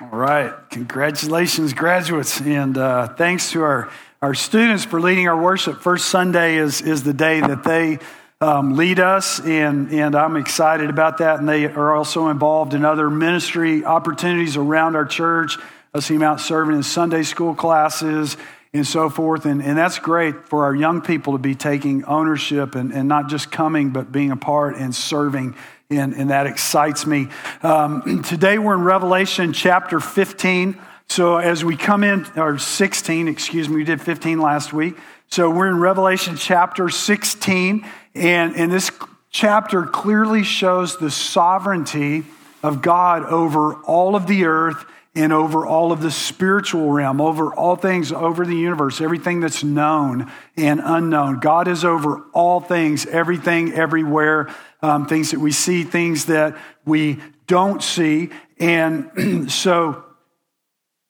All right. Congratulations, graduates. And uh, thanks to our, our students for leading our worship. First Sunday is, is the day that they um, lead us, and, and I'm excited about that. And they are also involved in other ministry opportunities around our church. I see them out serving in Sunday school classes and so forth. And, and that's great for our young people to be taking ownership and, and not just coming, but being a part and serving and, and that excites me. Um, today we're in Revelation chapter 15. So as we come in, or 16, excuse me, we did 15 last week. So we're in Revelation chapter 16, and, and this chapter clearly shows the sovereignty of God over all of the earth and over all of the spiritual realm, over all things, over the universe, everything that's known and unknown. God is over all things, everything, everywhere, um, things that we see, things that we don't see. And so,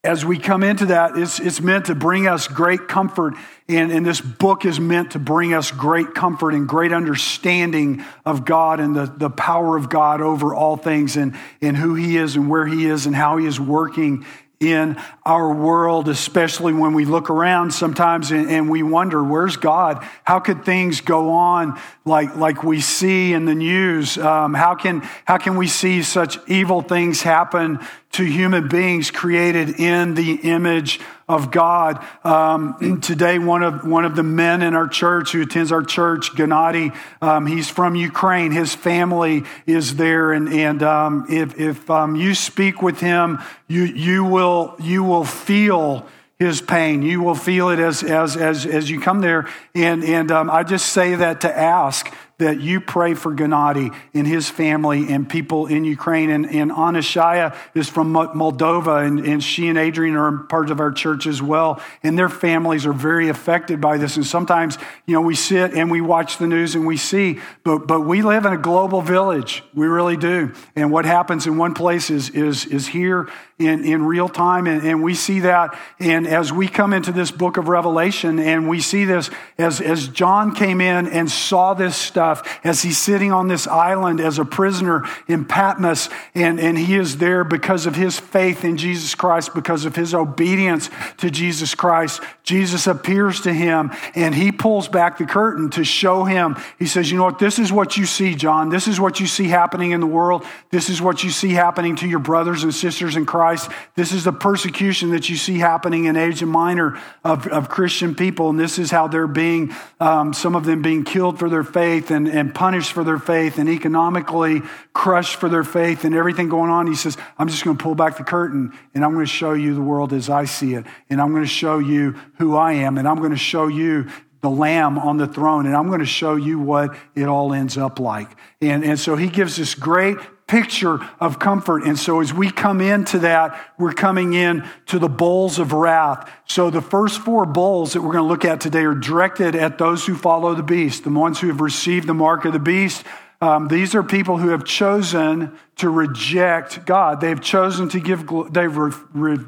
as we come into that, it's, it's meant to bring us great comfort. And, and this book is meant to bring us great comfort and great understanding of God and the, the power of God over all things and, and who He is and where He is and how He is working in our world, especially when we look around sometimes and, and, we wonder, where's God? How could things go on like, like we see in the news? Um, how, can, how can we see such evil things happen to human beings created in the image of God. Um, today, one of, one of the men in our church who attends our church, Gennady, um, he's from Ukraine. His family is there. And, and um, if, if um, you speak with him, you, you, will, you will feel his pain. You will feel it as, as, as, as you come there. And, and um, I just say that to ask that you pray for Gennady and his family and people in Ukraine. And, and Anashaya is from Moldova, and, and she and Adrian are part of our church as well. And their families are very affected by this. And sometimes, you know, we sit and we watch the news and we see, but, but we live in a global village. We really do. And what happens in one place is, is, is here in, in real time. And, and we see that. And as we come into this book of Revelation and we see this, as, as John came in and saw this stuff, as he's sitting on this island as a prisoner in Patmos, and, and he is there because of his faith in Jesus Christ, because of his obedience to Jesus Christ. Jesus appears to him and he pulls back the curtain to show him. He says, You know what? This is what you see, John. This is what you see happening in the world. This is what you see happening to your brothers and sisters in Christ. Christ. This is the persecution that you see happening in Asia Minor of, of Christian people. And this is how they're being, um, some of them being killed for their faith and, and punished for their faith and economically crushed for their faith and everything going on. He says, I'm just going to pull back the curtain and I'm going to show you the world as I see it. And I'm going to show you who I am. And I'm going to show you the lamb on the throne and i'm going to show you what it all ends up like and, and so he gives this great picture of comfort. And so as we come into that, we're coming in to the bowls of wrath. So the first four bowls that we're going to look at today are directed at those who follow the beast, the ones who have received the mark of the beast. Um, these are people who have chosen to reject God. They have chosen to give, they've re, re,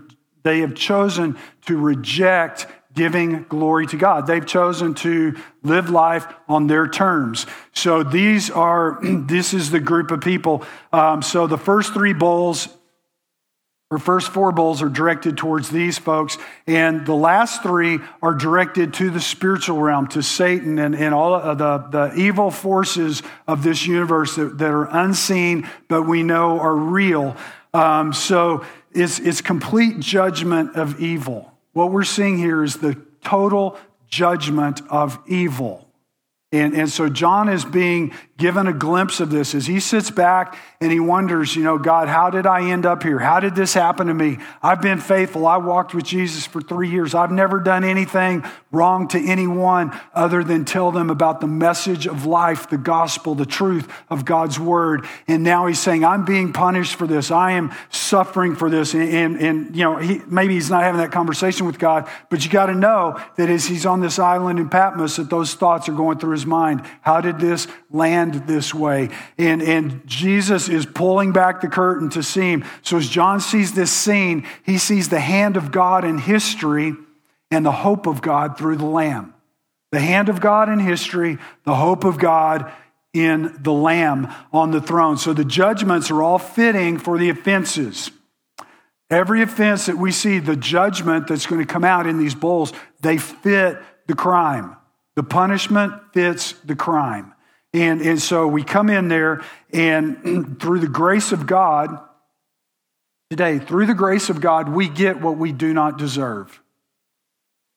they have chosen to reject giving glory to God. They've chosen to live life on their terms. So these are, this is the group of people. Um, so the first three bowls, or first four bowls are directed towards these folks, and the last three are directed to the spiritual realm, to Satan and, and all of the, the evil forces of this universe that, that are unseen, but we know are real. Um, so it's, it's complete judgment of evil. What we're seeing here is the total judgment of evil. And, and so John is being given a glimpse of this as he sits back and he wonders, you know, God, how did I end up here? How did this happen to me? I've been faithful. I walked with Jesus for three years. I've never done anything wrong to anyone other than tell them about the message of life, the gospel, the truth of God's word. And now he's saying, I'm being punished for this. I am suffering for this. And, and, and you know, he, maybe he's not having that conversation with God, but you got to know that as he's on this island in Patmos, that those thoughts are going through his mind. How did this land? this way. And, and Jesus is pulling back the curtain to see him. So as John sees this scene, he sees the hand of God in history and the hope of God through the Lamb. The hand of God in history, the hope of God in the Lamb on the throne. So the judgments are all fitting for the offenses. Every offense that we see, the judgment that's going to come out in these bowls, they fit the crime. The punishment fits the crime. And, and so we come in there, and through the grace of God, today, through the grace of God, we get what we do not deserve.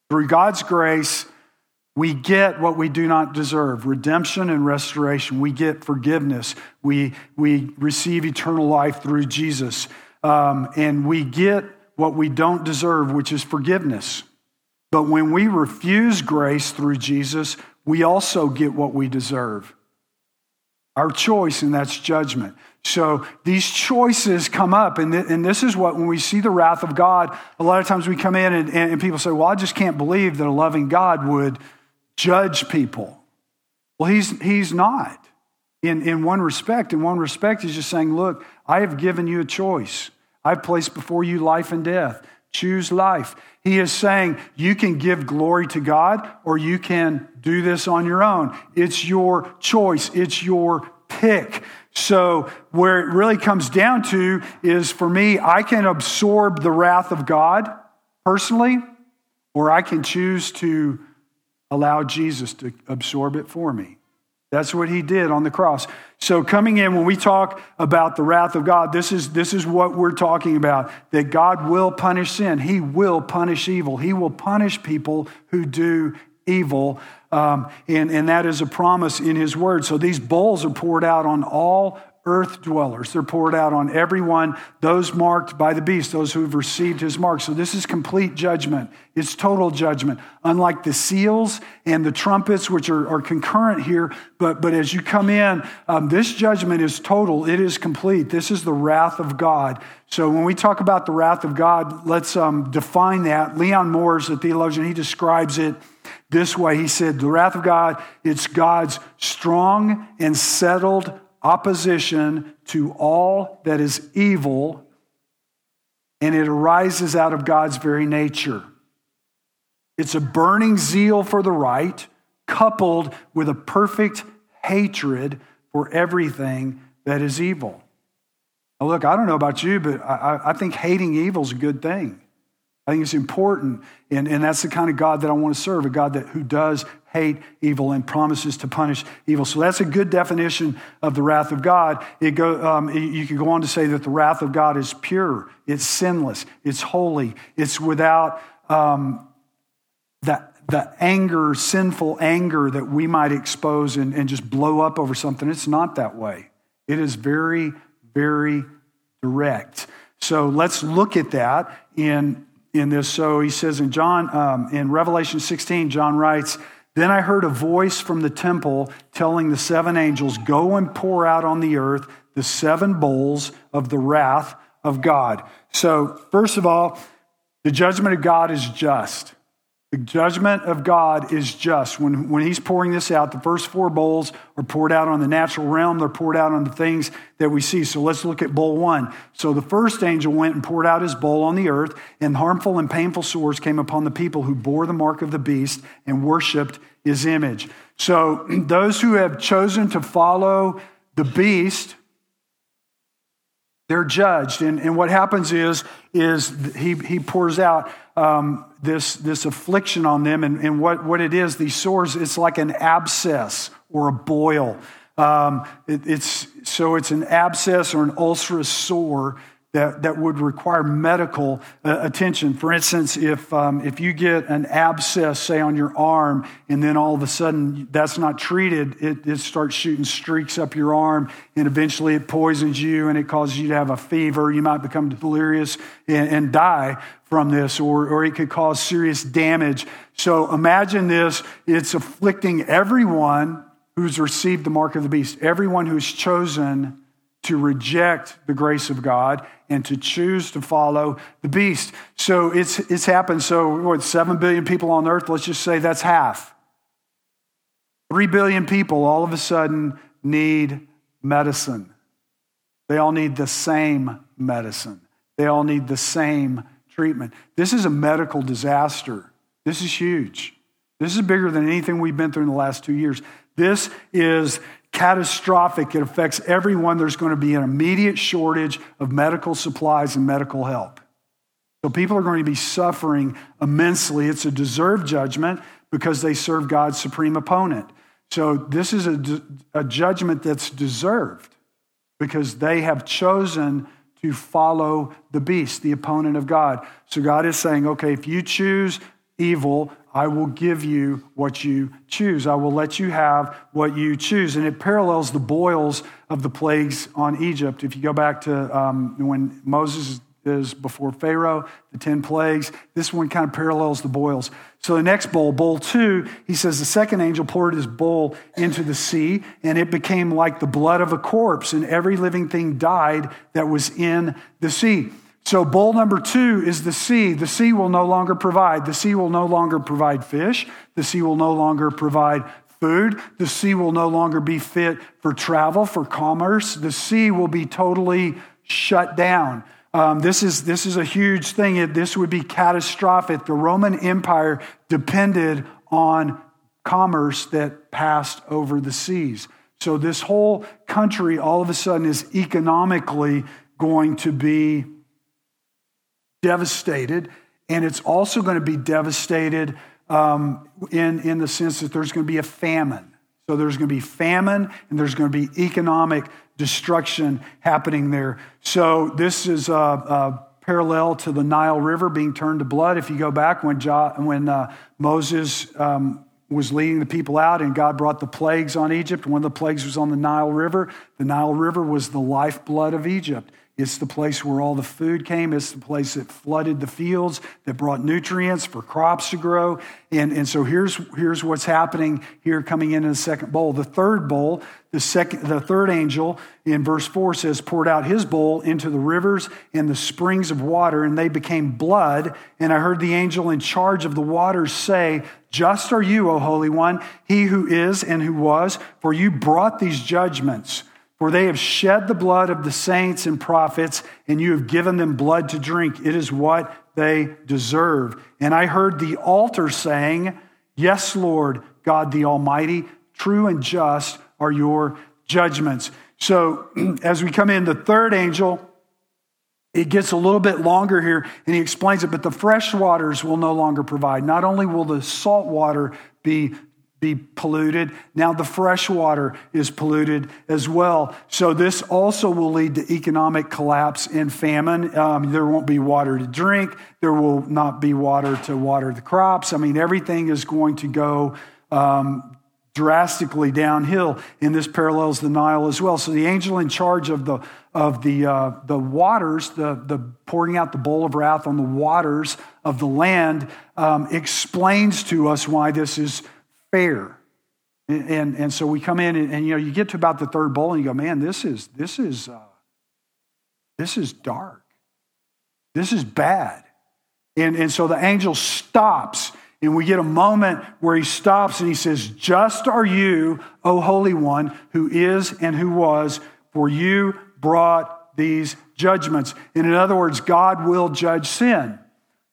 Through God's grace, we get what we do not deserve redemption and restoration. We get forgiveness. We, we receive eternal life through Jesus. Um, and we get what we don't deserve, which is forgiveness. But when we refuse grace through Jesus, we also get what we deserve our choice, and that's judgment. So these choices come up, and, th- and this is what, when we see the wrath of God, a lot of times we come in and, and people say, Well, I just can't believe that a loving God would judge people. Well, he's, he's not in, in one respect. In one respect, he's just saying, Look, I have given you a choice. I've placed before you life and death. Choose life. He is saying you can give glory to God or you can do this on your own. It's your choice, it's your pick. So, where it really comes down to is for me, I can absorb the wrath of God personally, or I can choose to allow Jesus to absorb it for me. That's what he did on the cross. So, coming in, when we talk about the wrath of God, this is, this is what we're talking about that God will punish sin. He will punish evil. He will punish people who do evil. Um, and, and that is a promise in his word. So, these bowls are poured out on all earth dwellers. They're poured out on everyone, those marked by the beast, those who have received his mark. So this is complete judgment. It's total judgment. Unlike the seals and the trumpets, which are, are concurrent here, but, but as you come in, um, this judgment is total. It is complete. This is the wrath of God. So when we talk about the wrath of God, let's um, define that. Leon Morris, a theologian, he describes it this way. He said, The wrath of God, it's God's strong and settled opposition to all that is evil, and it arises out of God's very nature. It's a burning zeal for the right, coupled with a perfect hatred for everything that is evil. Now, look, I don't know about you, but I, I think hating evil is a good thing. I think it's important, and, and that's the kind of God that I want to serve a God that, who does hate evil and promises to punish evil. So that's a good definition of the wrath of God. It go, um, you could go on to say that the wrath of God is pure, it's sinless, it's holy, it's without um, the, the anger, sinful anger that we might expose and, and just blow up over something. It's not that way. It is very, very direct. So let's look at that in in this. So he says in John, um, in Revelation 16, John writes, Then I heard a voice from the temple telling the seven angels, Go and pour out on the earth the seven bowls of the wrath of God. So, first of all, the judgment of God is just. The judgment of God is just. When, when he's pouring this out, the first four bowls are poured out on the natural realm. They're poured out on the things that we see. So let's look at bowl one. So the first angel went and poured out his bowl on the earth, and harmful and painful sores came upon the people who bore the mark of the beast and worshiped his image. So those who have chosen to follow the beast, they're judged. And, and what happens is, is he, he pours out um, this, this affliction on them. And, and what, what it is, these sores, it's like an abscess or a boil. Um, it, it's, so it's an abscess or an ulcerous sore that, that would require medical uh, attention. For instance, if, um, if you get an abscess, say, on your arm, and then all of a sudden that's not treated, it, it starts shooting streaks up your arm, and eventually it poisons you and it causes you to have a fever. You might become delirious and, and die from this, or, or it could cause serious damage. So imagine this it's afflicting everyone who's received the mark of the beast, everyone who's chosen to reject the grace of God and to choose to follow the beast. So it's, it's happened. So, what, 7 billion people on earth, let's just say that's half. 3 billion people all of a sudden need medicine. They all need the same medicine, they all need the same treatment. This is a medical disaster. This is huge. This is bigger than anything we've been through in the last two years. This is catastrophic. It affects everyone. There's going to be an immediate shortage of medical supplies and medical help. So people are going to be suffering immensely. It's a deserved judgment because they serve God's supreme opponent. So this is a, a judgment that's deserved because they have chosen to follow the beast, the opponent of God. So God is saying, okay, if you choose evil, I will give you what you choose. I will let you have what you choose. And it parallels the boils of the plagues on Egypt. If you go back to um, when Moses is before Pharaoh, the 10 plagues. This one kind of parallels the boils. So the next bowl, bowl two, he says the second angel poured his bowl into the sea, and it became like the blood of a corpse, and every living thing died that was in the sea. So, bowl number two is the sea. The sea will no longer provide. The sea will no longer provide fish. The sea will no longer provide food. The sea will no longer be fit for travel, for commerce. The sea will be totally shut down. Um, this, is, this is a huge thing. This would be catastrophic. The Roman Empire depended on commerce that passed over the seas. So, this whole country all of a sudden is economically going to be devastated. And it's also going to be devastated um, in, in the sense that there's going to be a famine. So, there's going to be famine and there's going to be economic destruction happening there. So, this is a, a, parallel to the Nile River being turned to blood. If you go back when, jo- when uh, Moses um, was leading the people out and God brought the plagues on Egypt, one of the plagues was on the Nile River. The Nile River was the lifeblood of Egypt. It's the place where all the food came. It's the place that flooded the fields, that brought nutrients for crops to grow. And, and so here's, here's what's happening here coming into the second bowl. The third bowl, the, second, the third angel in verse 4 says, poured out his bowl into the rivers and the springs of water, and they became blood. And I heard the angel in charge of the waters say, Just are you, O Holy One, he who is and who was, for you brought these judgments. For they have shed the blood of the saints and prophets, and you have given them blood to drink. It is what they deserve. And I heard the altar saying, Yes, Lord, God the Almighty, true and just are your judgments. So as we come in, the third angel, it gets a little bit longer here, and he explains it, but the fresh waters will no longer provide. Not only will the salt water be be polluted. Now the fresh water is polluted as well. So this also will lead to economic collapse and famine. Um, there won't be water to drink. There will not be water to water the crops. I mean, everything is going to go um, drastically downhill. And this parallels the Nile as well. So the angel in charge of the of the uh, the waters, the the pouring out the bowl of wrath on the waters of the land, um, explains to us why this is fair. And, and, and, so we come in and, and, you know, you get to about the third bowl and you go, man, this is, this is, uh, this is dark. This is bad. And, and so the angel stops and we get a moment where he stops and he says, Just are you, O Holy One, who is and who was, for you brought these judgments. And in other words, God will judge sin.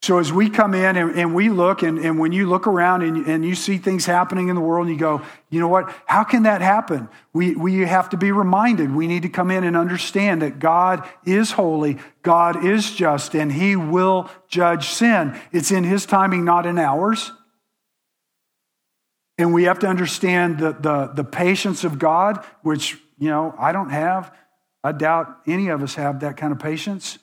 So as we come in and, and we look, and, and, when you look around and, and, you see things happening in the world, and you go, you know what? How can that happen? We, we have to be reminded. We need to come in and understand that God is holy, God is just, and He will judge sin. It's in His timing, not in ours. And we have to understand the, the, the patience of God, which, you know, I don't have. I doubt any of us have that kind of patience.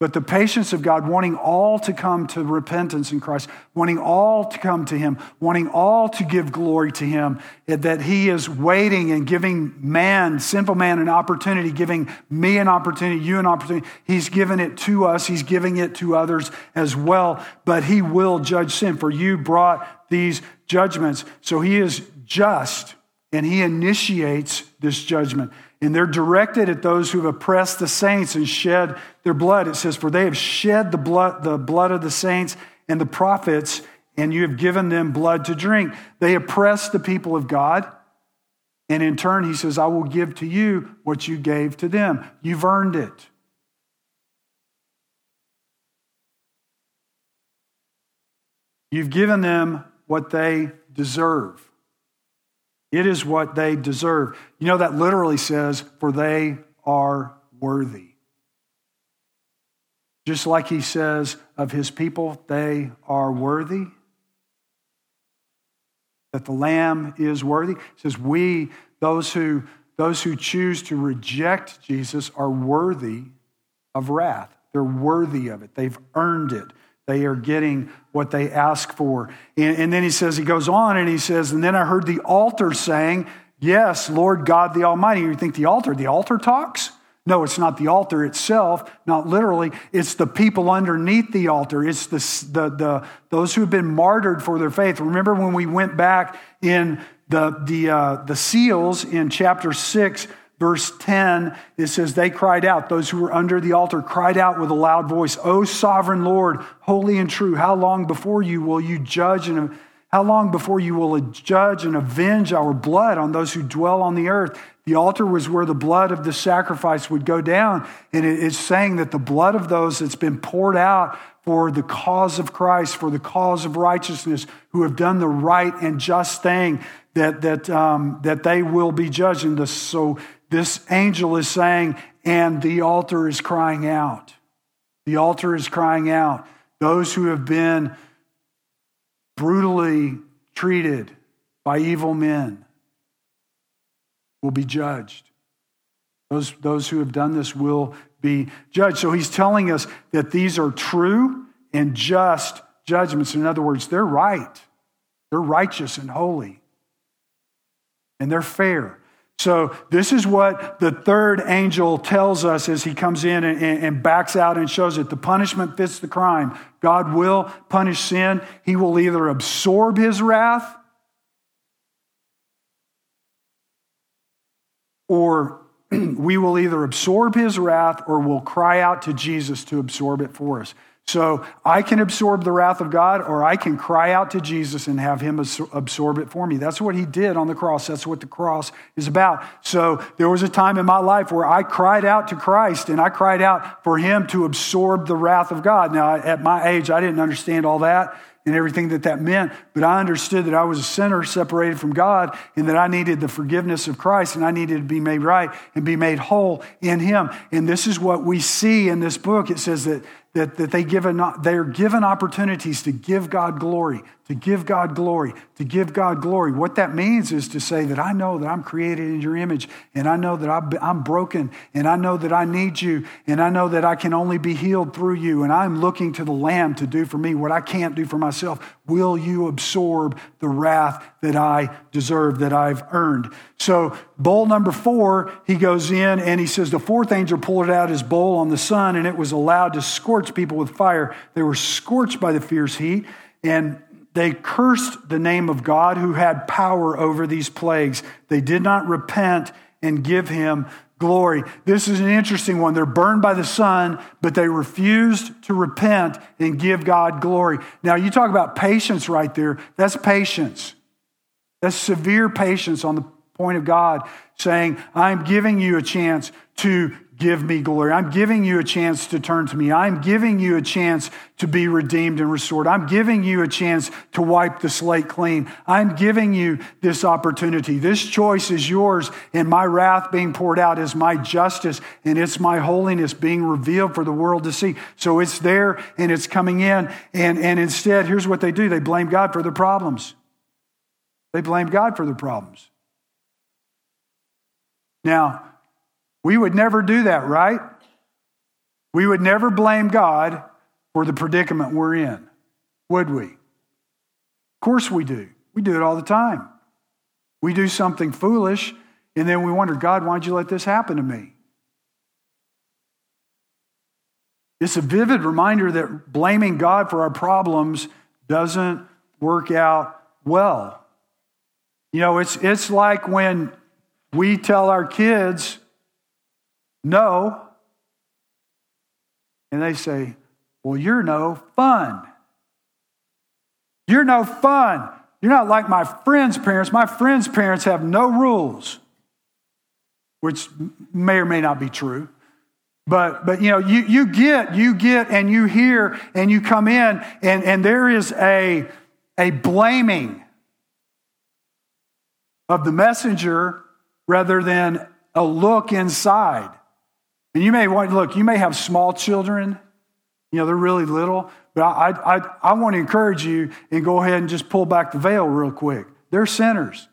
But the patience of God, wanting all to come to repentance in Christ, wanting all to come to Him, wanting all to give glory to Him, that He is waiting and giving man, sinful man, an opportunity, giving me an opportunity, you an opportunity. He's given it to us, He's giving it to others as well, but He will judge sin. For you brought these judgments. So He is just and He initiates this judgment. And they're directed at those who have oppressed the saints and shed their blood. It says, For they have shed the blood, the blood of the saints and the prophets, and you have given them blood to drink. They oppressed the people of God. And in turn, he says, I will give to you what you gave to them. You've earned it. You've given them what they deserve. It is what they deserve. You know, that literally says, for they are worthy. just like he says of his people, they are worthy. That the Lamb is worthy. He says, We, those who, those who choose to reject Jesus, are worthy of wrath. They're worthy of it. They've earned it. They are getting what they ask for. And, and, then he says, he goes on and he says, and then I heard the altar saying, Yes, Lord God the Almighty. You think the altar, the altar talks? No, it's not the altar itself, not literally. It's the people underneath the altar. It's the, the, the, those who have been martyred for their faith. Remember when we went back in the, the, uh, the seals in chapter 6, verse 10, it says, They cried out, those who were under the altar cried out with a loud voice, O sovereign Lord, holy and true, how long before you will you judge and how long before you will judge and avenge our blood on those who dwell on the earth? The altar was where the blood of the sacrifice would go down. And it's saying that the blood of those that's been poured out for the cause of Christ, for the cause of righteousness, who have done the right and just thing, that, that, um, that they will be judged. And this, so this angel is saying, and the altar is crying out. The altar is crying out. Those who have been brutally treated by evil men will be judged. Those, those who have done this will be judged. So he's telling us that these are true and just judgments. In other words, they're right, they're righteous and holy, and they're fair. So, this is what the third angel tells us as he comes in and, and, backs out and shows it. The punishment fits the crime. God will punish sin. He will either absorb his wrath or we will either absorb his wrath or we'll cry out to Jesus to absorb it for us. So I can absorb the wrath of God, or I can cry out to Jesus and have him absorb it for me. That's what he did on the cross. That's what the cross is about. So there was a time in my life where I cried out to Christ and I cried out for him to absorb the wrath of God. Now, at my age, I didn't understand all that and everything that that meant, but I understood that I was a sinner separated from God and that I needed the forgiveness of Christ and I needed to be made right and be made whole in Him. And this is what we see in this book. It says that that, that they give an, they're given opportunities to give God glory, to give God glory, to give God glory. What that means is to say that I know that I'm created in your image, and I know that I'm broken, and I know that I need you, and I know that I can only be healed through you, and I'm looking to the Lamb to do for me what I can't do for myself. Will you absorb the wrath that I deserve, that I've earned? So, bowl number four, he goes in and he says, The fourth angel pulled out his bowl on the sun, and it was allowed to scorch people with fire. They were scorched by the fierce heat, and they cursed the name of God who had power over these plagues. They did not repent and give him glory. This is an interesting one. They're burned by the sun, but they refused to repent and give God glory. Now, you talk about patience right there. That's patience. That's severe patience on the point of God saying, I'm giving you a chance to give me glory. I'm giving you a chance to turn to me. I'm giving you a chance to be redeemed and restored. I'm giving you a chance to wipe the slate clean. I'm giving you this opportunity. This choice is yours, and my wrath being poured out is my justice, and it's my holiness being revealed for the world to see. So it's there and it's coming in. And, and instead, here's what they do they blame God for their problems. They blame God for their problems. Now, we would never do that, right? We would never blame God for the predicament we're in, would we? Of course we do. We do it all the time. We do something foolish, and then we wonder, God, why'd you let this happen to me? It's a vivid reminder that blaming God for our problems doesn't work out well. You know, it's, it's like when we tell our kids, no. And they say, Well, you're no fun. You're no fun. You're not like my friend's parents. My friend's parents have no rules, which may or may not be true. But, but you know, you, you get, you get, and you hear, and you come in, and, and there is a, a blaming of the messenger rather than a look inside. And you may want, look, you may have small children You know, they're really little, but I, I, I want to encourage you and go ahead and just pull back the veil real quick. They're sinners.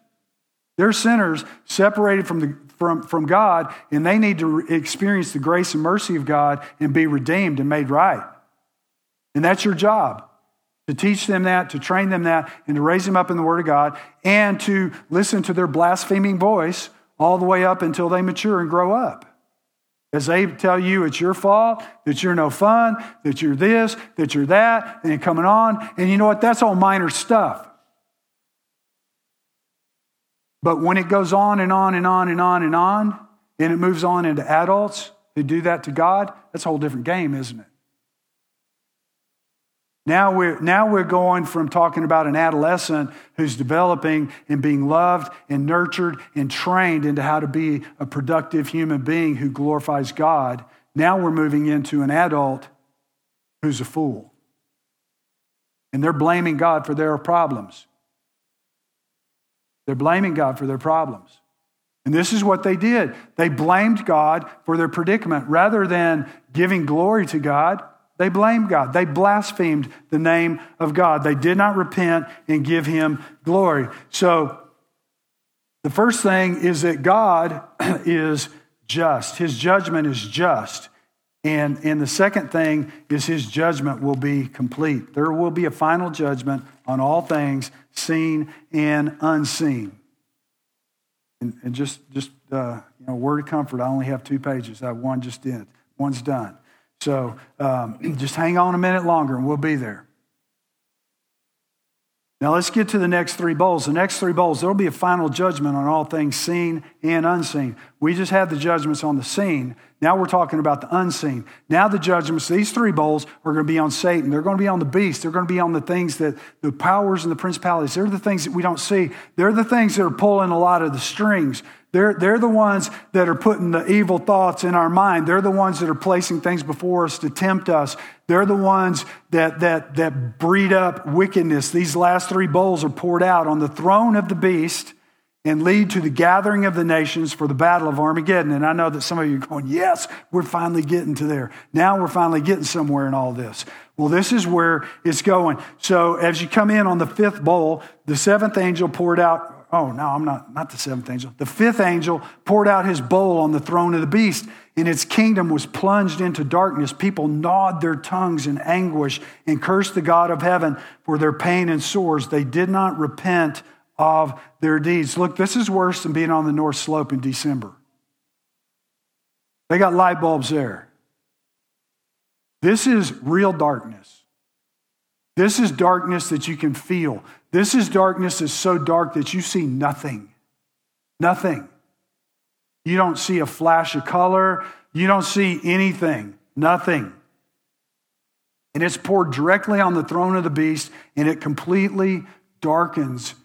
They're sinners separated from, the, from, from God, and they need to experience the grace and mercy of God and be redeemed and made right. And that's your job to teach them that, to train them that, and to raise them up in the Word of God, and to listen to their blaspheming voice all the way up until they mature and grow up. As they tell you it's your fault, that you're no fun, that you're this, that you're that, and coming on. And you know what? That's all minor stuff. But when it goes on and on and on and on and on, and it moves on into adults who do that to God, that's a whole different game, isn't it? Now we're, now we're going from talking about an adolescent who's developing and being loved and nurtured and trained into how to be a productive human being who glorifies God. Now we're moving into an adult who's a fool. And they're blaming God for their problems. They're blaming God for their problems. And this is what they did. They blamed God for their predicament rather than giving glory to God. They blamed God. They blasphemed the name of God. They did not repent and give him glory. So, the first thing is that God is just, his judgment is just. And, and the second thing is his judgment will be complete. There will be a final judgment on all things seen and unseen. And, and just, just uh, you know, word of comfort, I only have two pages. I one just did. One's done. So um, just hang on a minute longer and we'll be there. Now let's get to the next three bowls. The next three bowls, there will be a final judgment on all things seen and unseen. We just had the judgments on the seen. Now we're talking about the unseen. Now the judgments, these three bowls are going to be on Satan. They're going to be on the beast. They're going to be on the things that the powers and the principalities. They're the things that we don't see. They're the things that are pulling a lot of the strings. They're, they're the ones that are putting the evil thoughts in our mind. They're the ones that are placing things before us to tempt us. They're the ones that, that, that breed up wickedness. These last three bowls are poured out on the throne of the beast and lead to the gathering of the nations for the battle of Armageddon. And I know that some of you are going, yes, we're finally getting to there. Now we're finally getting somewhere in all this. Well, this is where it's going. So as you come in on the fifth bowl, the seventh angel poured out oh, no, I'm not, not the seventh angel. The fifth angel poured out his bowl on the throne of the beast, and its kingdom was plunged into darkness. People gnawed their tongues in anguish and cursed the God of heaven for their pain and sores. They did not repent of their deeds. Look, this is worse than being on the North Slope in December. They got light bulbs there. This is real darkness. This is darkness that you can feel. This is darkness that's so dark that you see nothing. Nothing. You don't see a flash of color. You don't see anything. Nothing. And it's poured directly on the throne of the beast, and it completely darkens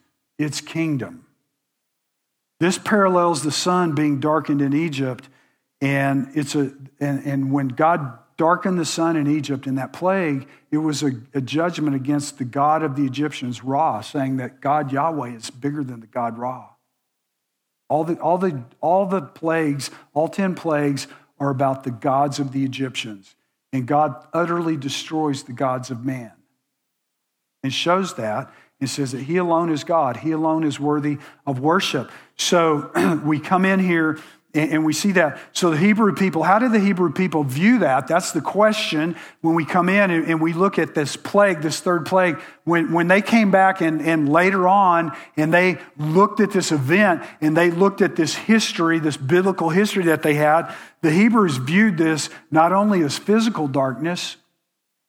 its kingdom. This parallels the sun being darkened in Egypt, and it's a and, and when God darkened the sun in Egypt in that plague, it was a, a, judgment against the God of the Egyptians, Ra, saying that God Yahweh is bigger than the God Ra. All the, all the, all the plagues, all 10 plagues, are about the gods of the Egyptians. And God utterly destroys the gods of man. And shows that and says that He alone is God. He alone is worthy of worship. So we come in here and we see that. So, the Hebrew people, how did the Hebrew people view that? That's the question when we come in and we look at this plague, this third plague. When, when they came back and, and later on, and they looked at this event and they looked at this history, this biblical history that they had, the Hebrews viewed this not only as physical darkness,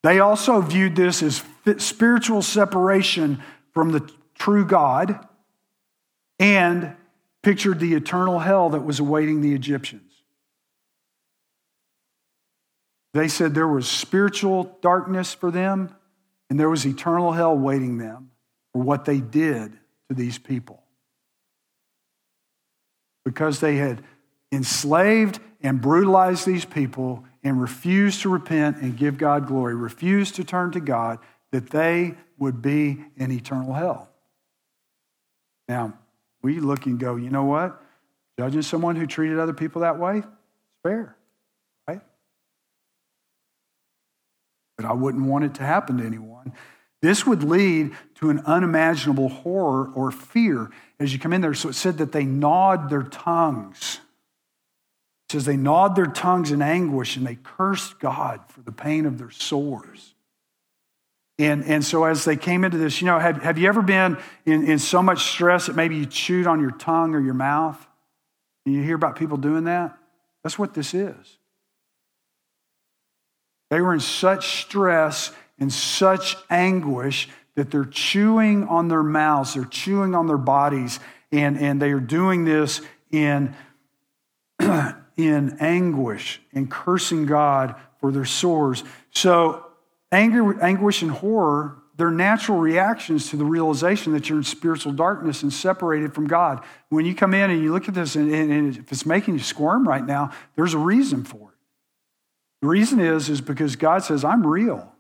they also viewed this as spiritual separation from the true God and pictured the eternal hell that was awaiting the Egyptians. They said there was spiritual darkness for them, and there was eternal hell waiting them for what they did to these people. Because they had enslaved and brutalized these people and refused to repent and give God glory, refused to turn to God, that they would be in eternal hell. Now, we look and go, you know what? Judging someone who treated other people that way, it's fair, right? but I wouldn't want it to happen to anyone. This would lead to an unimaginable horror or fear as you come in there. So it said that they gnawed their tongues. It says they gnawed their tongues in anguish and they cursed God for the pain of their sores. And, and so as they came into this, you know, have, have you ever been in, in so much stress that maybe you chewed on your tongue or your mouth? And you hear about people doing that? That's what this is. They were in such stress and such anguish that they're chewing on their mouths, they're chewing on their bodies, and, and they are doing this in, in anguish and cursing God for their sores. So, anger, anguish and horror, they're natural reactions to the realization that you're in spiritual darkness and separated from God. When you come in and you look at this, and, and if it's making you squirm right now, there's a reason for it. The reason is, is because God says, I'm real.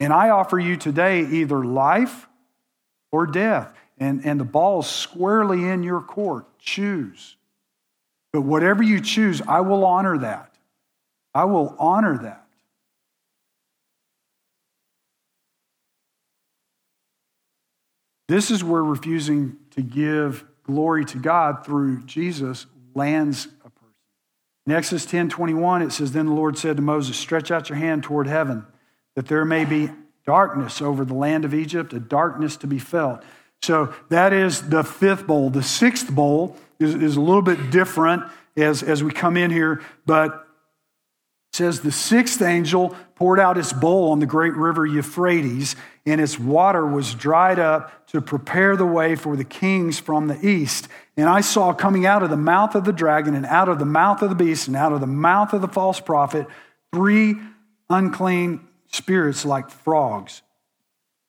And I offer you today either life or death. And, and the ball's squarely in your court. Choose. But whatever you choose, I will honor that. I will honor that. This is where refusing to give glory to God through Jesus lands a person. in Exodus 10 21, it says, Then the Lord said to Moses, Stretch out your hand toward heaven, that there may be darkness over the land of Egypt, a darkness to be felt. So that is the fifth bowl. The sixth bowl is, is a little bit different as, as we come in here, but says the sixth angel poured out its bowl on the great river Euphrates, and its water was dried up to prepare the way for the kings from the east. And I saw coming out of the mouth of the dragon, and out of the mouth of the beast, and out of the mouth of the false prophet, three unclean spirits like frogs.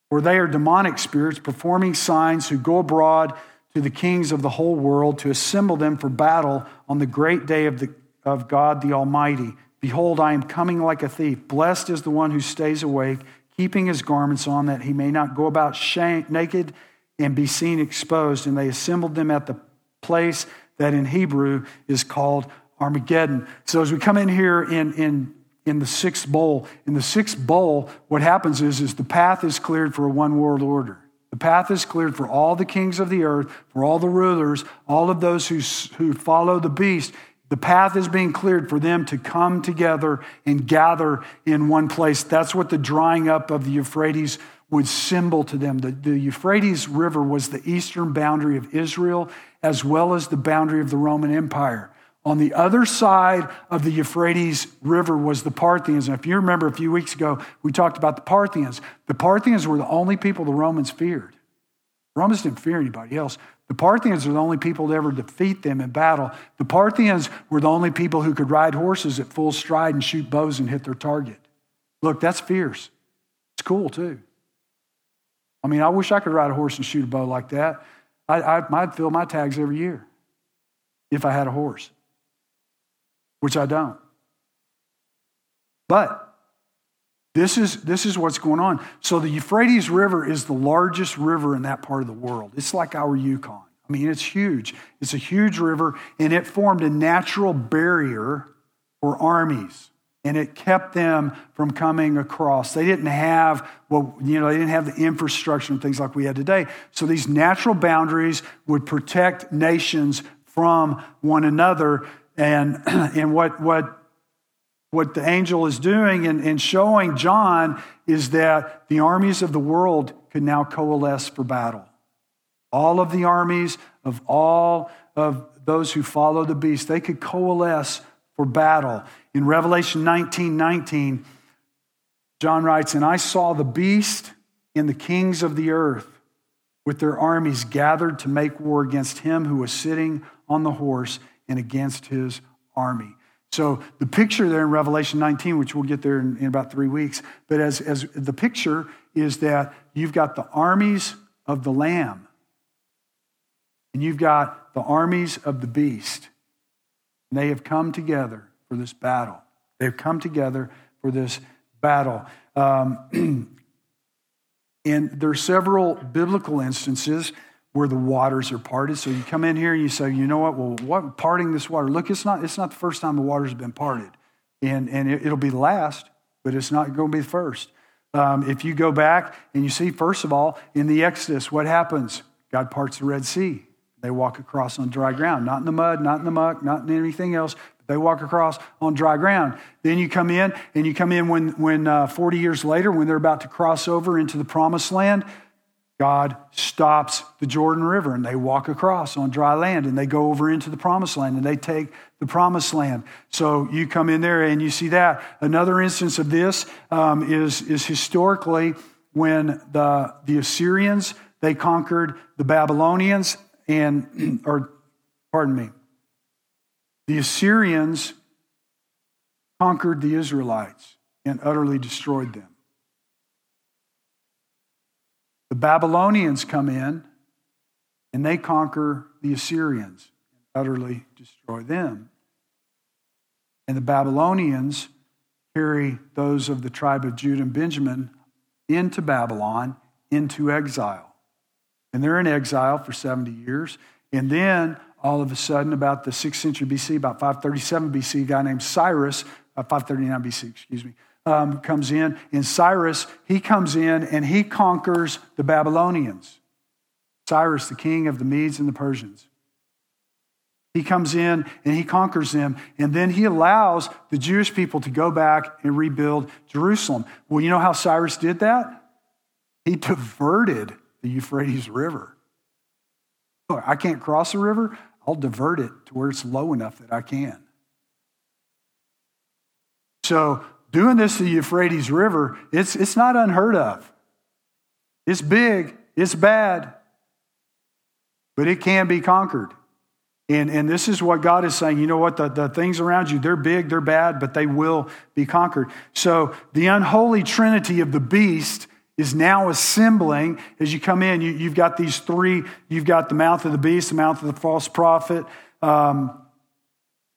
For they are demonic spirits performing signs who go abroad to the kings of the whole world to assemble them for battle on the great day of, the, of God the Almighty. Behold, I am coming like a thief. Blessed is the one who stays awake, keeping his garments on, that he may not go about shame, naked and be seen exposed. And they assembled them at the place that in Hebrew is called Armageddon. So as we come in here in, in, in the sixth bowl, in the sixth bowl, what happens is, is the path is cleared for a one world order. The path is cleared for all the kings of the earth, for all the rulers, all of those who, who follow the beast. The path is being cleared for them to come together and gather in one place. That's what the drying up of the Euphrates would symbol to them. The, the, Euphrates River was the eastern boundary of Israel as well as the boundary of the Roman Empire. On the other side of the Euphrates River was the Parthians. And if you remember a few weeks ago, we talked about the Parthians. The Parthians were the only people the Romans feared. Romans didn't fear anybody else. The Parthians were the only people to ever defeat them in battle. The Parthians were the only people who could ride horses at full stride and shoot bows and hit their target. Look, that's fierce. It's cool too. I mean, I wish I could ride a horse and shoot a bow like that. I, I'd fill my tags every year if I had a horse, which I don't. But this is, this is what's going on. So the Euphrates River is the largest river in that part of the world. It's like our Yukon. I mean, it's huge. It's a huge river, and it formed a natural barrier for armies, and it kept them from coming across. They didn't have, well, you know, they didn't have the infrastructure and things like we had today. So these natural boundaries would protect nations from one another. And, and what, what what the angel is doing and, and showing John is that the armies of the world could now coalesce for battle. All of the armies of all of those who follow the beast, they could coalesce for battle. In Revelation 19 19, John writes, And I saw the beast and the kings of the earth with their armies gathered to make war against him who was sitting on the horse and against his army. So the picture there in Revelation 19, which we'll get there in, in, about three weeks, but as, as the picture is that you've got the armies of the Lamb, and you've got the armies of the beast. And they have come together for this battle. They've come together for this battle. Um, and there are several biblical instances where the waters are parted. So you come in here and you say, you know what? Well, what parting this water? Look, it's not, it's not the first time the waters have been parted. And, and it, will be the last. but it's not going to be the first. Um, if you go back and you see, first of all, in the Exodus, what happens? God parts the Red Sea. They walk across on dry ground, not in the mud, not in the muck, not in anything else. But they walk across on dry ground. Then you come in, and you come in when, when uh, 40 years later, when they're about to cross over into the promised land, God stops the Jordan River and they walk across on dry land and they go over into the promised land and they take the promised land. So you come in there and you see that. Another instance of this um, is, is historically when the, the Assyrians, they conquered the Babylonians and, or pardon me, the Assyrians conquered the Israelites and utterly destroyed them. The Babylonians come in and they conquer the Assyrians utterly destroy them. And the Babylonians carry those of the tribe of Judah and Benjamin into Babylon, into exile. And they're in exile for 70 years. And then all of a sudden, about the 6th century BC, about 537 BC, a guy named Cyrus, uh, 539 BC, excuse me, um, comes in, and Cyrus, he comes in and he conquers the Babylonians. Cyrus, the king of the Medes and the Persians. He comes in and he conquers them, and then he allows the Jewish people to go back and rebuild Jerusalem. Well, you know how Cyrus did that? He diverted the Euphrates River. Look, I can't cross the river, I'll divert it to where it's low enough that I can. So doing this to the Euphrates River, it's, it's not unheard of. It's big, it's bad, but it can be conquered. And, and this is what God is saying. You know what? The, the things around you, they're big, they're bad, but they will be conquered. So the unholy trinity of the beast is now assembling as you come in. You, have got these three you've got the mouth of the beast, the mouth of the false prophet, um,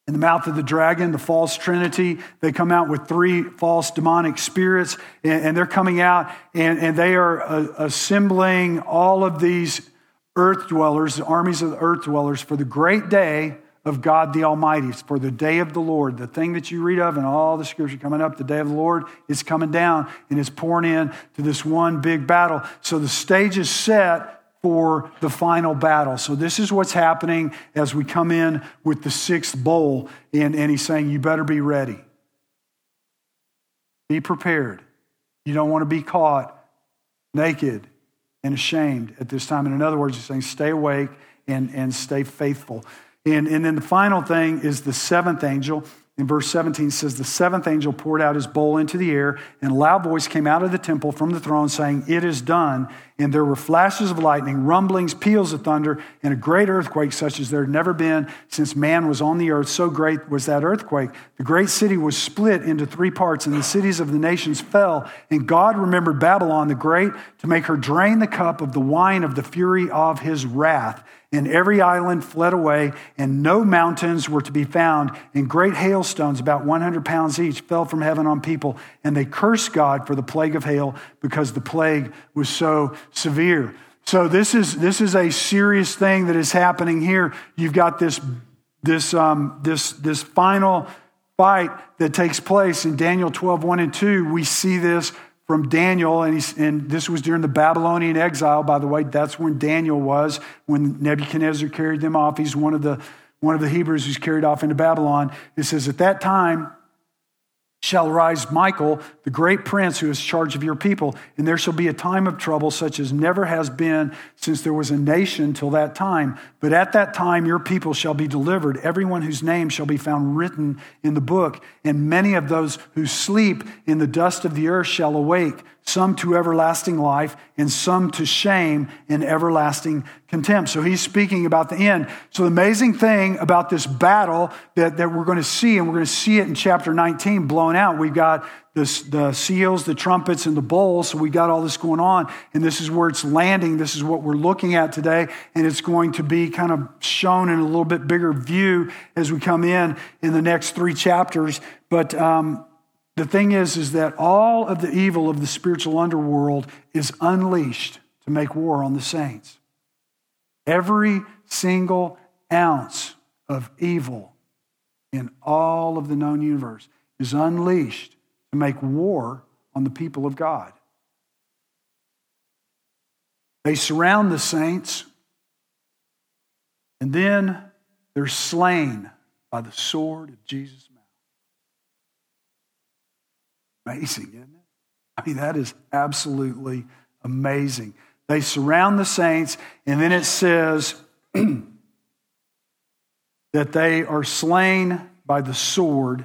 in the mouth of the dragon, the false trinity. They come out with three false demonic spirits, and, and they're coming out and, and they are uh, assembling all of these earth dwellers, the armies of the earth dwellers, for the great day of God the Almighty, for the day of the Lord. The thing that you read of in all the scripture coming up, the day of the Lord is coming down and is pouring in to this one big battle. So the stage is set for the final battle. So, this is what's happening as we come in with the sixth bowl. And, and he's saying, You better be ready. Be prepared. You don't want to be caught naked and ashamed at this time. And in other words, he's saying, Stay awake and, and stay faithful. And, and then the final thing is the seventh angel in verse 17 says, The seventh angel poured out his bowl into the air, and a loud voice came out of the temple from the throne saying, It is done. And there were flashes of lightning, rumblings, peals of thunder, and a great earthquake, such as there had never been since man was on the earth. So great was that earthquake. The great city was split into three parts, and the cities of the nations fell. And God remembered Babylon the Great to make her drain the cup of the wine of the fury of his wrath and every island fled away, and no mountains were to be found. And great hailstones, about 100 pounds each, fell from heaven on people. And they cursed God for the plague of hail because the plague was so severe. So this is, this is a serious thing that is happening here. You've got this, this, um, this, this final fight that takes place in Daniel 12, 1 and 2. We see this from Daniel, and, and, this was during the Babylonian exile, by the way. That's when Daniel was, when Nebuchadnezzar carried them off. He's one of the, one of the Hebrews who's carried off into Babylon. It says, At that time, shall rise Michael, the great prince who is charge of your people, and there shall be a time of trouble such as never has been since there was a nation till that time. But at that time your people shall be delivered, everyone whose name shall be found written in the book, and many of those who sleep in the dust of the earth shall awake some to everlasting life, and some to shame and everlasting contempt. So he's speaking about the end. So the amazing thing about this battle that, that we're going to see, and we're going to see it in chapter 19 blown out, we've got this, the seals, the trumpets, and the bowls. So we got all this going on, and this is where it's landing. This is what we're looking at today, and it's going to be kind of shown in a little bit bigger view as we come in in the next three chapters. But um, the thing is, is that all of the evil of the spiritual underworld is unleashed to make war on the saints. Every single ounce of evil in all of the known universe is unleashed to make war on the people of God. They surround the saints, and then they're slain by the sword of Jesus'. Amazing, isn't it? I mean, that is absolutely amazing. They surround the saints, and then it says that they are slain by the sword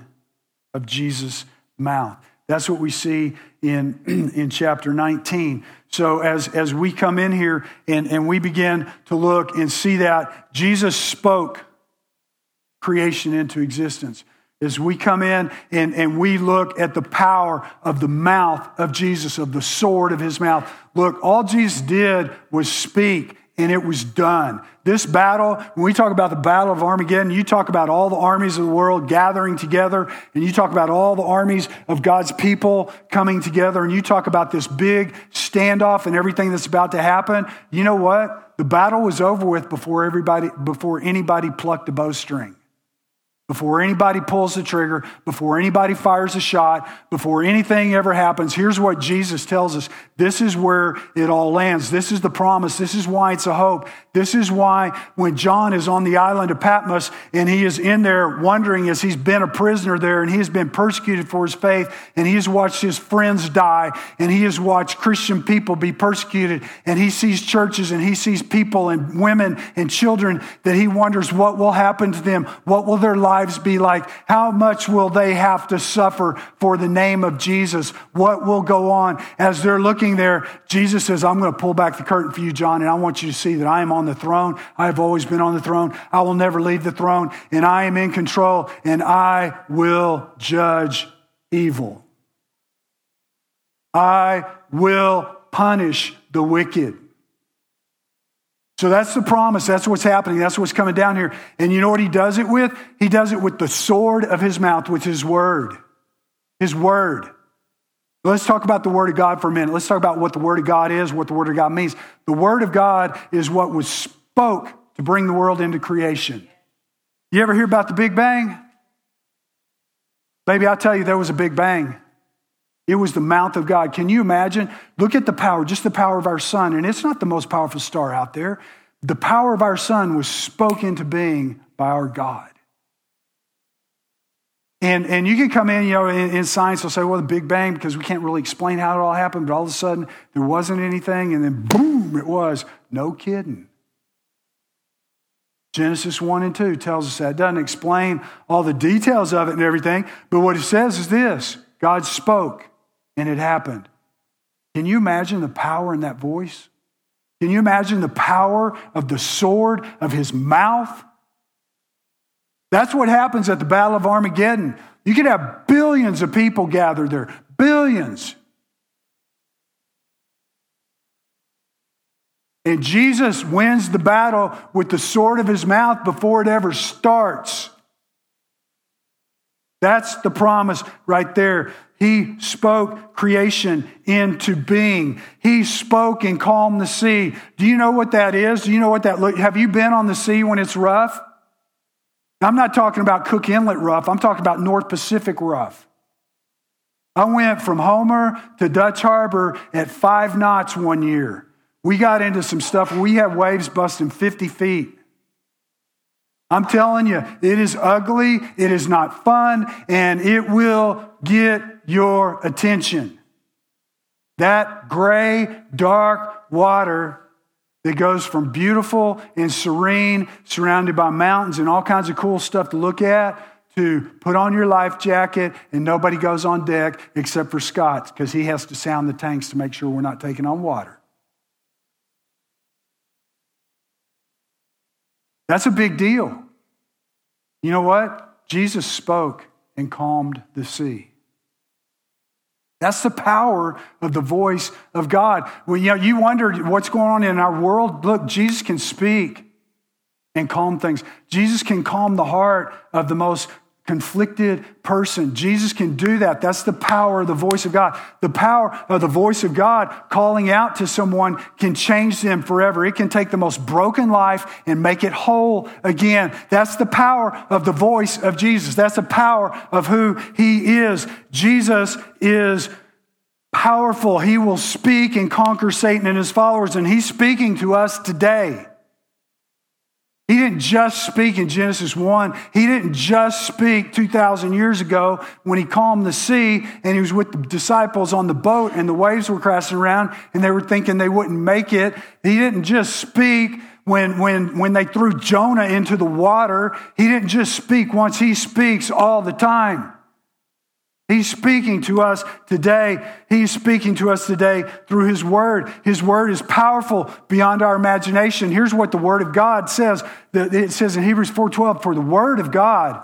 of Jesus' mouth. That's what we see in, in chapter 19. So as, as we come in here and, and we begin to look and see that Jesus spoke creation into existence. As we come in and, and we look at the power of the mouth of Jesus, of the sword of his mouth. Look, all Jesus did was speak and it was done. This battle, when we talk about the Battle of Armageddon, you talk about all the armies of the world gathering together, and you talk about all the armies of God's people coming together, and you talk about this big standoff and everything that's about to happen. You know what? The battle was over with before everybody, before anybody plucked a bowstring. Before anybody pulls the trigger, before anybody fires a shot, before anything ever happens, here's what Jesus tells us. This is where it all lands. This is the promise. This is why it's a hope. This is why when John is on the island of Patmos and he is in there wondering as he's been a prisoner there and he has been persecuted for his faith and he has watched his friends die and he has watched Christian people be persecuted and he sees churches and he sees people and women and children that he wonders what will happen to them. What will their life lives be like? How much will they have to suffer for the name of Jesus? What will go on as they're looking there? Jesus says, I'm going to pull back the curtain for you, John, and I want you to see that I am on the throne. I have always been on the throne. I will never leave the throne, and I am in control, and I will judge evil. I will punish the wicked. So that's the promise. That's what's happening. That's what's coming down here. And you know what he does it with? He does it with the sword of his mouth, with his word. His word. Let's talk about the word of God for a minute. Let's talk about what the word of God is, what the word of God means. The word of God is what was spoke to bring the world into creation. You ever hear about the Big Bang? Baby, I'll tell you, there was a Big Bang. It was the mouth of God. Can you imagine? Look at the power, just the power of our sun. And it's not the most powerful star out there. The power of our sun was spoken into being by our God. And, and you can come in, you know, in, in science, they'll say, well, the Big Bang, because we can't really explain how it all happened, but all of a sudden there wasn't anything, and then boom, it was. No kidding. Genesis 1 and 2 tells us that. It doesn't explain all the details of it and everything, but what it says is this God spoke and it happened. Can you imagine the power in that voice? Can you imagine the power of the sword of his mouth? That's what happens at the Battle of Armageddon. You could have billions of people gathered there, billions. And Jesus wins the battle with the sword of his mouth before it ever starts. That's the promise right there. He spoke creation into being. He spoke and calmed the sea. Do you know what that is? Do you know what that look? Have you been on the sea when it's rough? I'm not talking about Cook Inlet rough. I'm talking about North Pacific rough. I went from Homer to Dutch Harbor at five knots one year. We got into some stuff. We had waves busting 50 feet. I'm telling you, it is ugly, it is not fun, and it will get your attention. That gray, dark water that goes from beautiful and serene, surrounded by mountains and all kinds of cool stuff to look at, to put on your life jacket and nobody goes on deck except for Scott because he has to sound the tanks to make sure we're not taking on water. That's a big deal. You know what? Jesus spoke and calmed the sea. That's the power of the voice of God. You know, you wonder what's going on in our world. Look, Jesus can speak and calm things. Jesus can calm the heart of the most conflicted person. Jesus can do that. That's the power of the voice of God. The power of the voice of God calling out to someone can change them forever. It can take the most broken life and make it whole again. That's the power of the voice of Jesus. That's the power of who he is. Jesus is powerful. He will speak and conquer Satan and his followers, and he's speaking to us today. He didn't just speak in Genesis 1. He didn't just speak 2,000 years ago when he calmed the sea and he was with the disciples on the boat and the waves were crashing around and they were thinking they wouldn't make it. He didn't just speak when, when, when they threw Jonah into the water. He didn't just speak once, he speaks all the time. He's speaking to us today. He's speaking to us today through His Word. His Word is powerful beyond our imagination. Here's what the Word of God says. It says in Hebrews 4.12, For the Word of God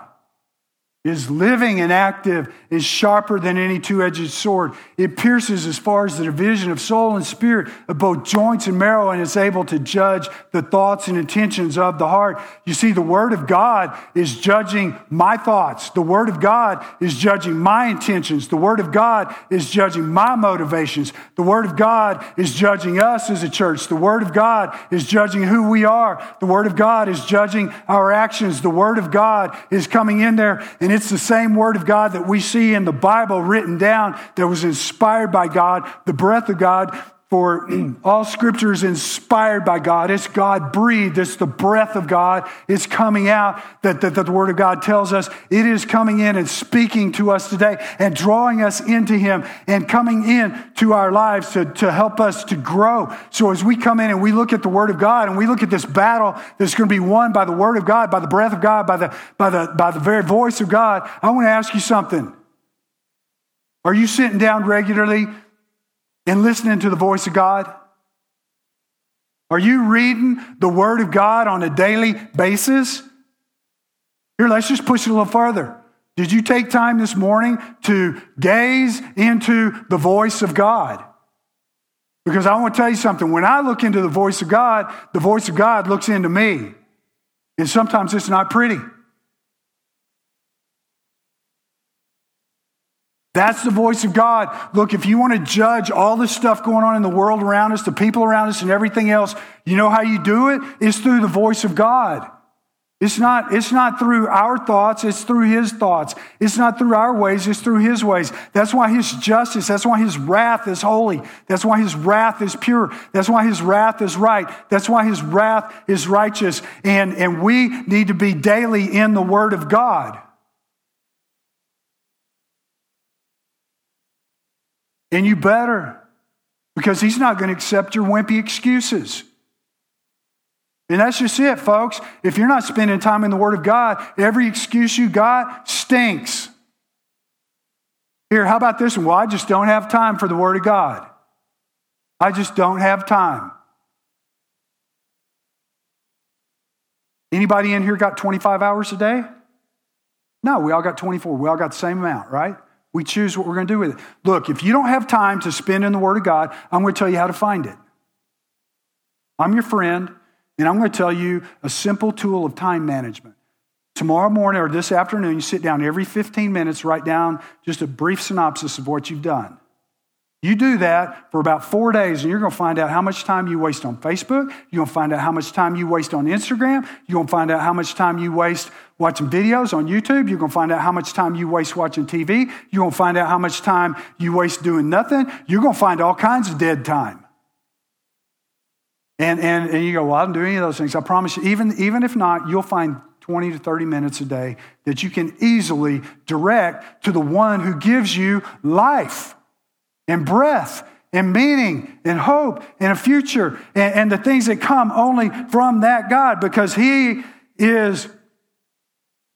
is living and active, is sharper than any two edged sword. It pierces as far as the division of soul and spirit, of both joints and marrow, and is able to judge the thoughts and intentions of the heart. You see, the Word of God is judging my thoughts. The Word of God is judging my intentions. The Word of God is judging my motivations. The Word of God is judging us as a church. The Word of God is judging who we are. The Word of God is judging our actions. The Word of God is coming in there and it's the same Word of God that we see in the Bible written down that was inspired by God, the breath of God, for all scripture is inspired by God. It's God breathed. It's the breath of God. It's coming out that, that, that, the word of God tells us. It is coming in and speaking to us today and drawing us into him and coming in to our lives to, to help us to grow. So as we come in and we look at the word of God and we look at this battle that's going to be won by the word of God, by the breath of God, by the, by the, by the very voice of God, I want to ask you something. Are you sitting down regularly and listening to the voice of God? Are you reading the Word of God on a daily basis? Here, let's just push it a little further. Did you take time this morning to gaze into the voice of God? Because I want to tell you something. When I look into the voice of God, the voice of God looks into me. And sometimes it's not pretty. That's the voice of God. Look, if you want to judge all the stuff going on in the world around us, the people around us, and everything else, you know how you do it? It's through the voice of God. It's not, it's not through our thoughts, it's through his thoughts. It's not through our ways, it's through his ways. That's why his justice, that's why his wrath is holy. That's why his wrath is pure. That's why his wrath is right. That's why his wrath is righteous. And, and we need to be daily in the word of God. And you better, because he's not going to accept your wimpy excuses. And that's just it, folks. If you're not spending time in the Word of God, every excuse you got stinks. Here, how about this one? Well, I just don't have time for the Word of God. I just don't have time. Anybody in here got 25 hours a day? No, we all got 24. We all got the same amount, right? We choose what we're going to do with it. Look, if you don't have time to spend in the Word of God, I'm going to tell you how to find it. I'm your friend, and I'm going to tell you a simple tool of time management. Tomorrow morning or this afternoon, you sit down every 15 minutes, write down just a brief synopsis of what you've done. You do that for about four days, and you're going to find out how much time you waste on Facebook. You're going to find out how much time you waste on Instagram. You're going to find out how much time you waste watching videos on YouTube. You're going to find out how much time you waste watching TV. You're going to find out how much time you waste doing nothing. You're going to find all kinds of dead time. And, and, and you go, well, I don't do any of those things. I promise you, even, even if not, you'll find 20 to 30 minutes a day that you can easily direct to the one who gives you life and breath and meaning and hope and a future and, and, the things that come only from that God because He is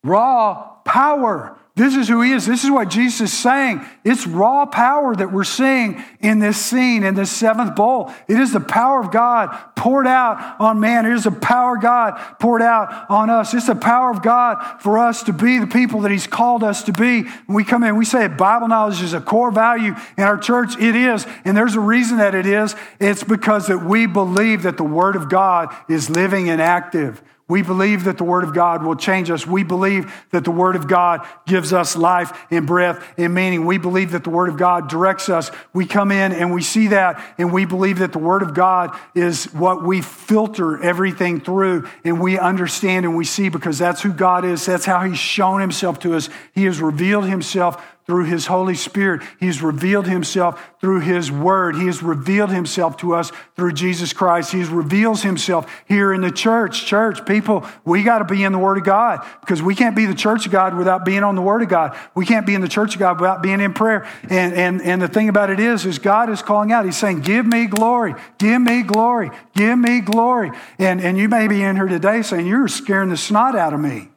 raw power. This is who he is. This is what Jesus is saying. It's raw power that we're seeing in this scene, in this seventh bowl. It is the power of God poured out on man. It is the power of God poured out on us. It's the power of God for us to be the people that he's called us to be. When we come in, we say Bible knowledge is a core value in our church. It is. And there's a reason that it is. It's because that we believe that the word of God is living and active. We believe that the Word of God will change us. We believe that the Word of God gives us life and breath and meaning. We believe that the Word of God directs us. We come in and we see that, and we believe that the Word of God is what we filter everything through, and we understand and we see because that's who God is. That's how He's shown Himself to us. He has revealed Himself through His Holy Spirit. He's revealed Himself through His Word. He has revealed Himself to us through Jesus Christ. He reveals Himself here in the church. Church, people, we got to be in the Word of God because we can't be the church of God without being on the Word of God. We can't be in the church of God without being in prayer. And, and, and the thing about it is, is God is calling out. He's saying, give me glory, give me glory, give me glory. And, and you may be in here today saying, you're scaring the snot out of me.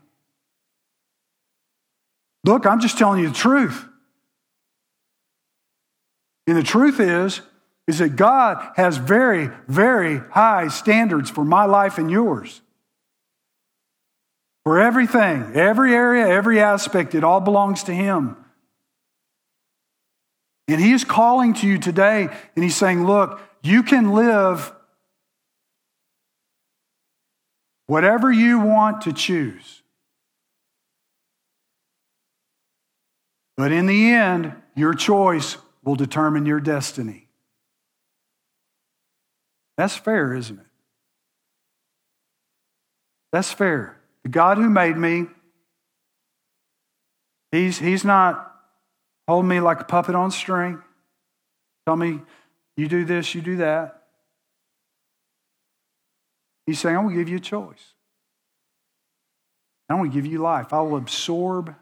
Look, I'm just telling you the truth. And the truth is, is that God has very, very high standards for my life and yours. For everything, every area, every aspect, it all belongs to Him. And He is calling to you today, and He's saying, Look, you can live whatever you want to choose. But in the end, your choice will determine your destiny. That's fair, isn't it? That's fair. The God who made me, he's, he's not holding me like a puppet on string. Tell me, you do this, you do that. He's saying, I'm going to give you a choice. I'm going to give you life. I will absorb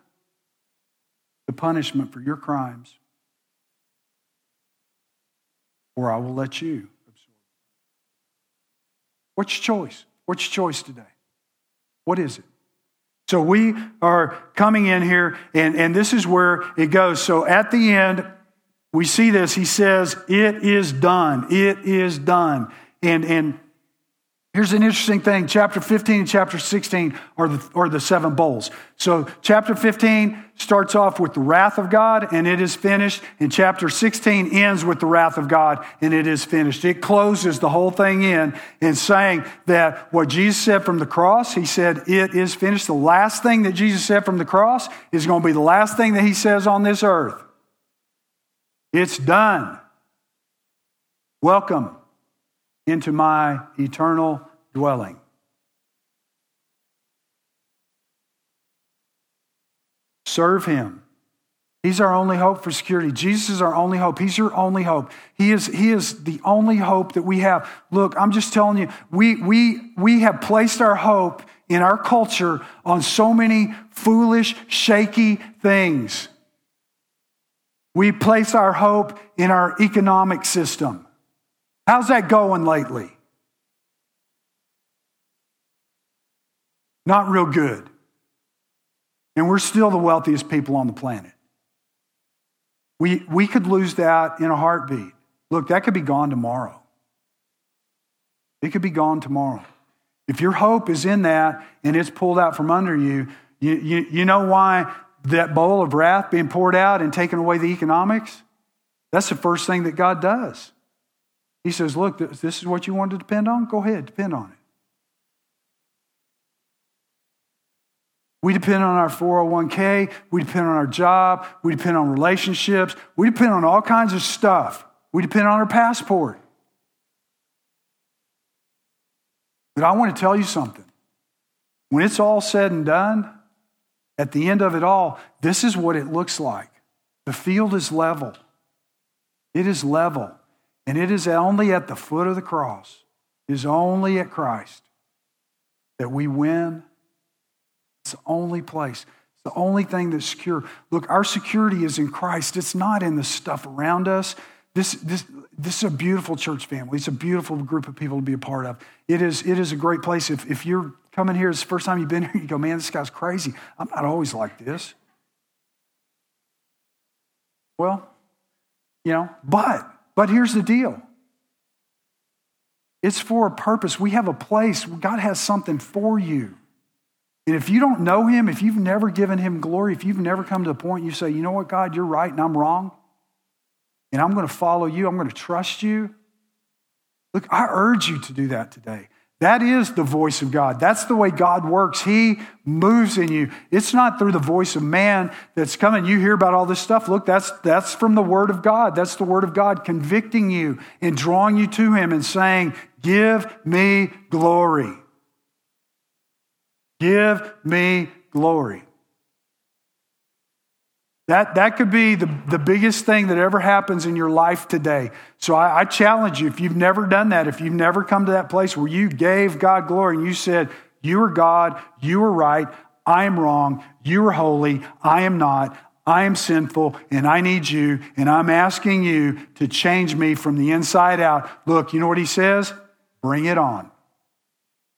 the punishment for your crimes, or I will let you absorb. What's your choice? What's your choice today? What is it? So we are coming in here, and, and this is where it goes. So at the end, we see this. He says, It is done. It is done. And, and Here's an interesting thing. Chapter 15 and chapter 16 are the, are the seven bowls. So, chapter 15 starts off with the wrath of God and it is finished. And chapter 16 ends with the wrath of God and it is finished. It closes the whole thing in in saying that what Jesus said from the cross, he said, It is finished. The last thing that Jesus said from the cross is going to be the last thing that he says on this earth. It's done. Welcome into my eternal dwelling. Serve him. He's our only hope for security. Jesus is our only hope. He's your only hope. He is, he is the only hope that we have. Look, I'm just telling you, we, we, we have placed our hope in our culture on so many foolish, shaky things. We place our hope in our economic system. How's that going lately? Not real good. And we're still the wealthiest people on the planet. We, we could lose that in a heartbeat. Look, that could be gone tomorrow. It could be gone tomorrow. If your hope is in that and it's pulled out from under you, you, you, you know why that bowl of wrath being poured out and taking away the economics? That's the first thing that God does. He says, Look, this is what you want to depend on? Go ahead, depend on it. We depend on our 401k. We depend on our job. We depend on relationships. We depend on all kinds of stuff. We depend on our passport. But I want to tell you something. When it's all said and done, at the end of it all, this is what it looks like. The field is level. It is level. And it is only at the foot of the cross, it is only at Christ that we win. It's the only place. It's the only thing that's secure. Look, our security is in Christ. It's not in the stuff around us. This, this, this is a beautiful church family. It's a beautiful group of people to be a part of. It is, it is a great place. If, if you're coming here, it's the first time you've been here, you go, man, this guy's crazy. I'm not always like this. Well, you know, but but here's the deal it's for a purpose. We have a place. God has something for you. And if you don't know Him, if you've never given Him glory, if you've never come to the point you say, you know what, God, you're right and I'm wrong, and I'm going to follow you, I'm going to trust you. Look, I urge you to do that today. That is the voice of God. That's the way God works. He moves in you. It's not through the voice of man that's coming. You hear about all this stuff. Look, that's, that's from the Word of God. That's the Word of God convicting you and drawing you to Him and saying, Give me glory. Give me glory. That, that could be the, the biggest thing that ever happens in your life today. So I, I, challenge you, if you've never done that, if you've never come to that place where you gave God glory and you said, You are God, you are right, I am wrong, you are holy, I am not, I am sinful, and I need you, and I'm asking you to change me from the inside out. Look, you know what he says? Bring it on.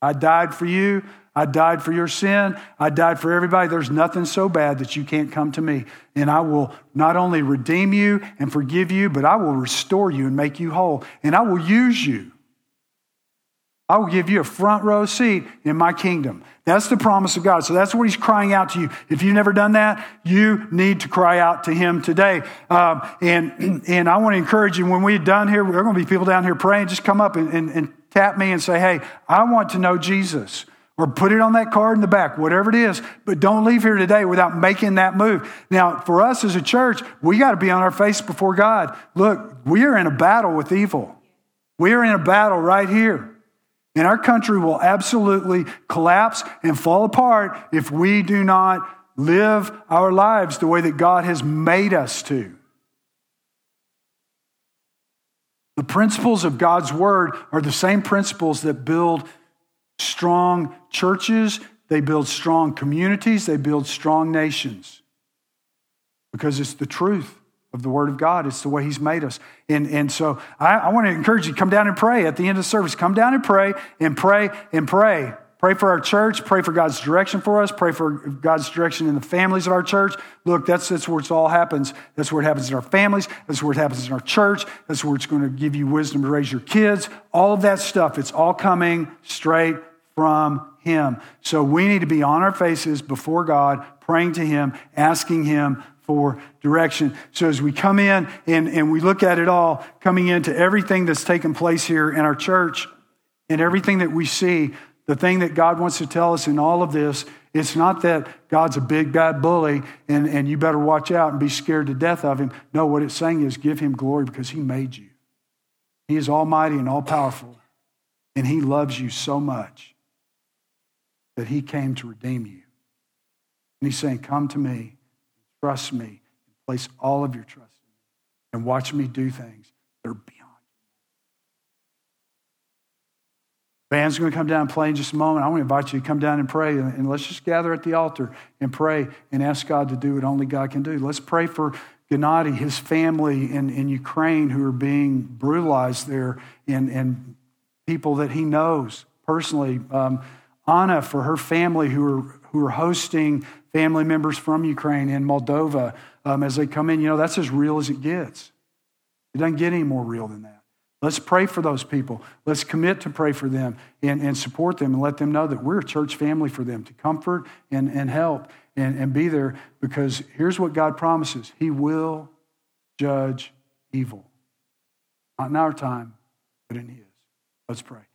I died for you. I died for your sin. I died for everybody. There's nothing so bad that you can't come to me. And I will not only redeem you and forgive you, but I will restore you and make you whole. And I will use you. I will give you a front row seat in my kingdom. That's the promise of God. So that's what he's crying out to you. If you've never done that, you need to cry out to him today. Um, and, and I want to encourage you when we're done here, there are going to be people down here praying. Just come up and, and, and tap me and say, Hey, I want to know Jesus or put it on that card in the back, whatever it is. But don't leave here today without making that move. Now, for us as a church, we got to be on our face before God. Look, we are in a battle with evil. We are in a battle right here. And our country will absolutely collapse and fall apart if we do not live our lives the way that God has made us to. The principles of God's word are the same principles that build strong churches, they build strong communities, they build strong nations. Because it's the truth of the Word of God. It's the way He's made us. And, and so I, I want to encourage you come down and pray at the end of the service. Come down and pray and pray and pray. Pray for our church. Pray for God's direction for us. Pray for God's direction in the families of our church. Look, that's, that's where it all happens. That's where it happens in our families. That's where it happens in our church. That's where it's going to give you wisdom to raise your kids. All of that stuff, it's all coming straight from Him. So we need to be on our faces before God, praying to Him, asking Him for direction. So as we come in and, and we look at it all, coming into everything that's taken place here in our church and everything that we see, the thing that God wants to tell us in all of this, it's not that God's a big bad bully and, and you better watch out and be scared to death of him. No, what it's saying is give him glory because he made you. He is almighty and all powerful, and he loves you so much that he came to redeem you. And he's saying, Come to me, trust me, and place all of your trust in me, and watch me do things that are beyond. You. Band's going to come down and play in just a moment. I want to invite you to come down and pray, and, let's just gather at the altar and pray and ask God to do what only God can do. Let's pray for Gennady, his family in, in Ukraine who are being brutalized there, and, and people that he knows personally. Um, Anna for her family who are, who are hosting family members from Ukraine and Moldova um, as they come in. You know, that's as real as it gets. It doesn't get any more real than that. Let's pray for those people. Let's commit to pray for them and, and support them and let them know that we're a church family for them to comfort and, and help and, and be there because here's what God promises He will judge evil. Not in our time, but in His. Let's pray.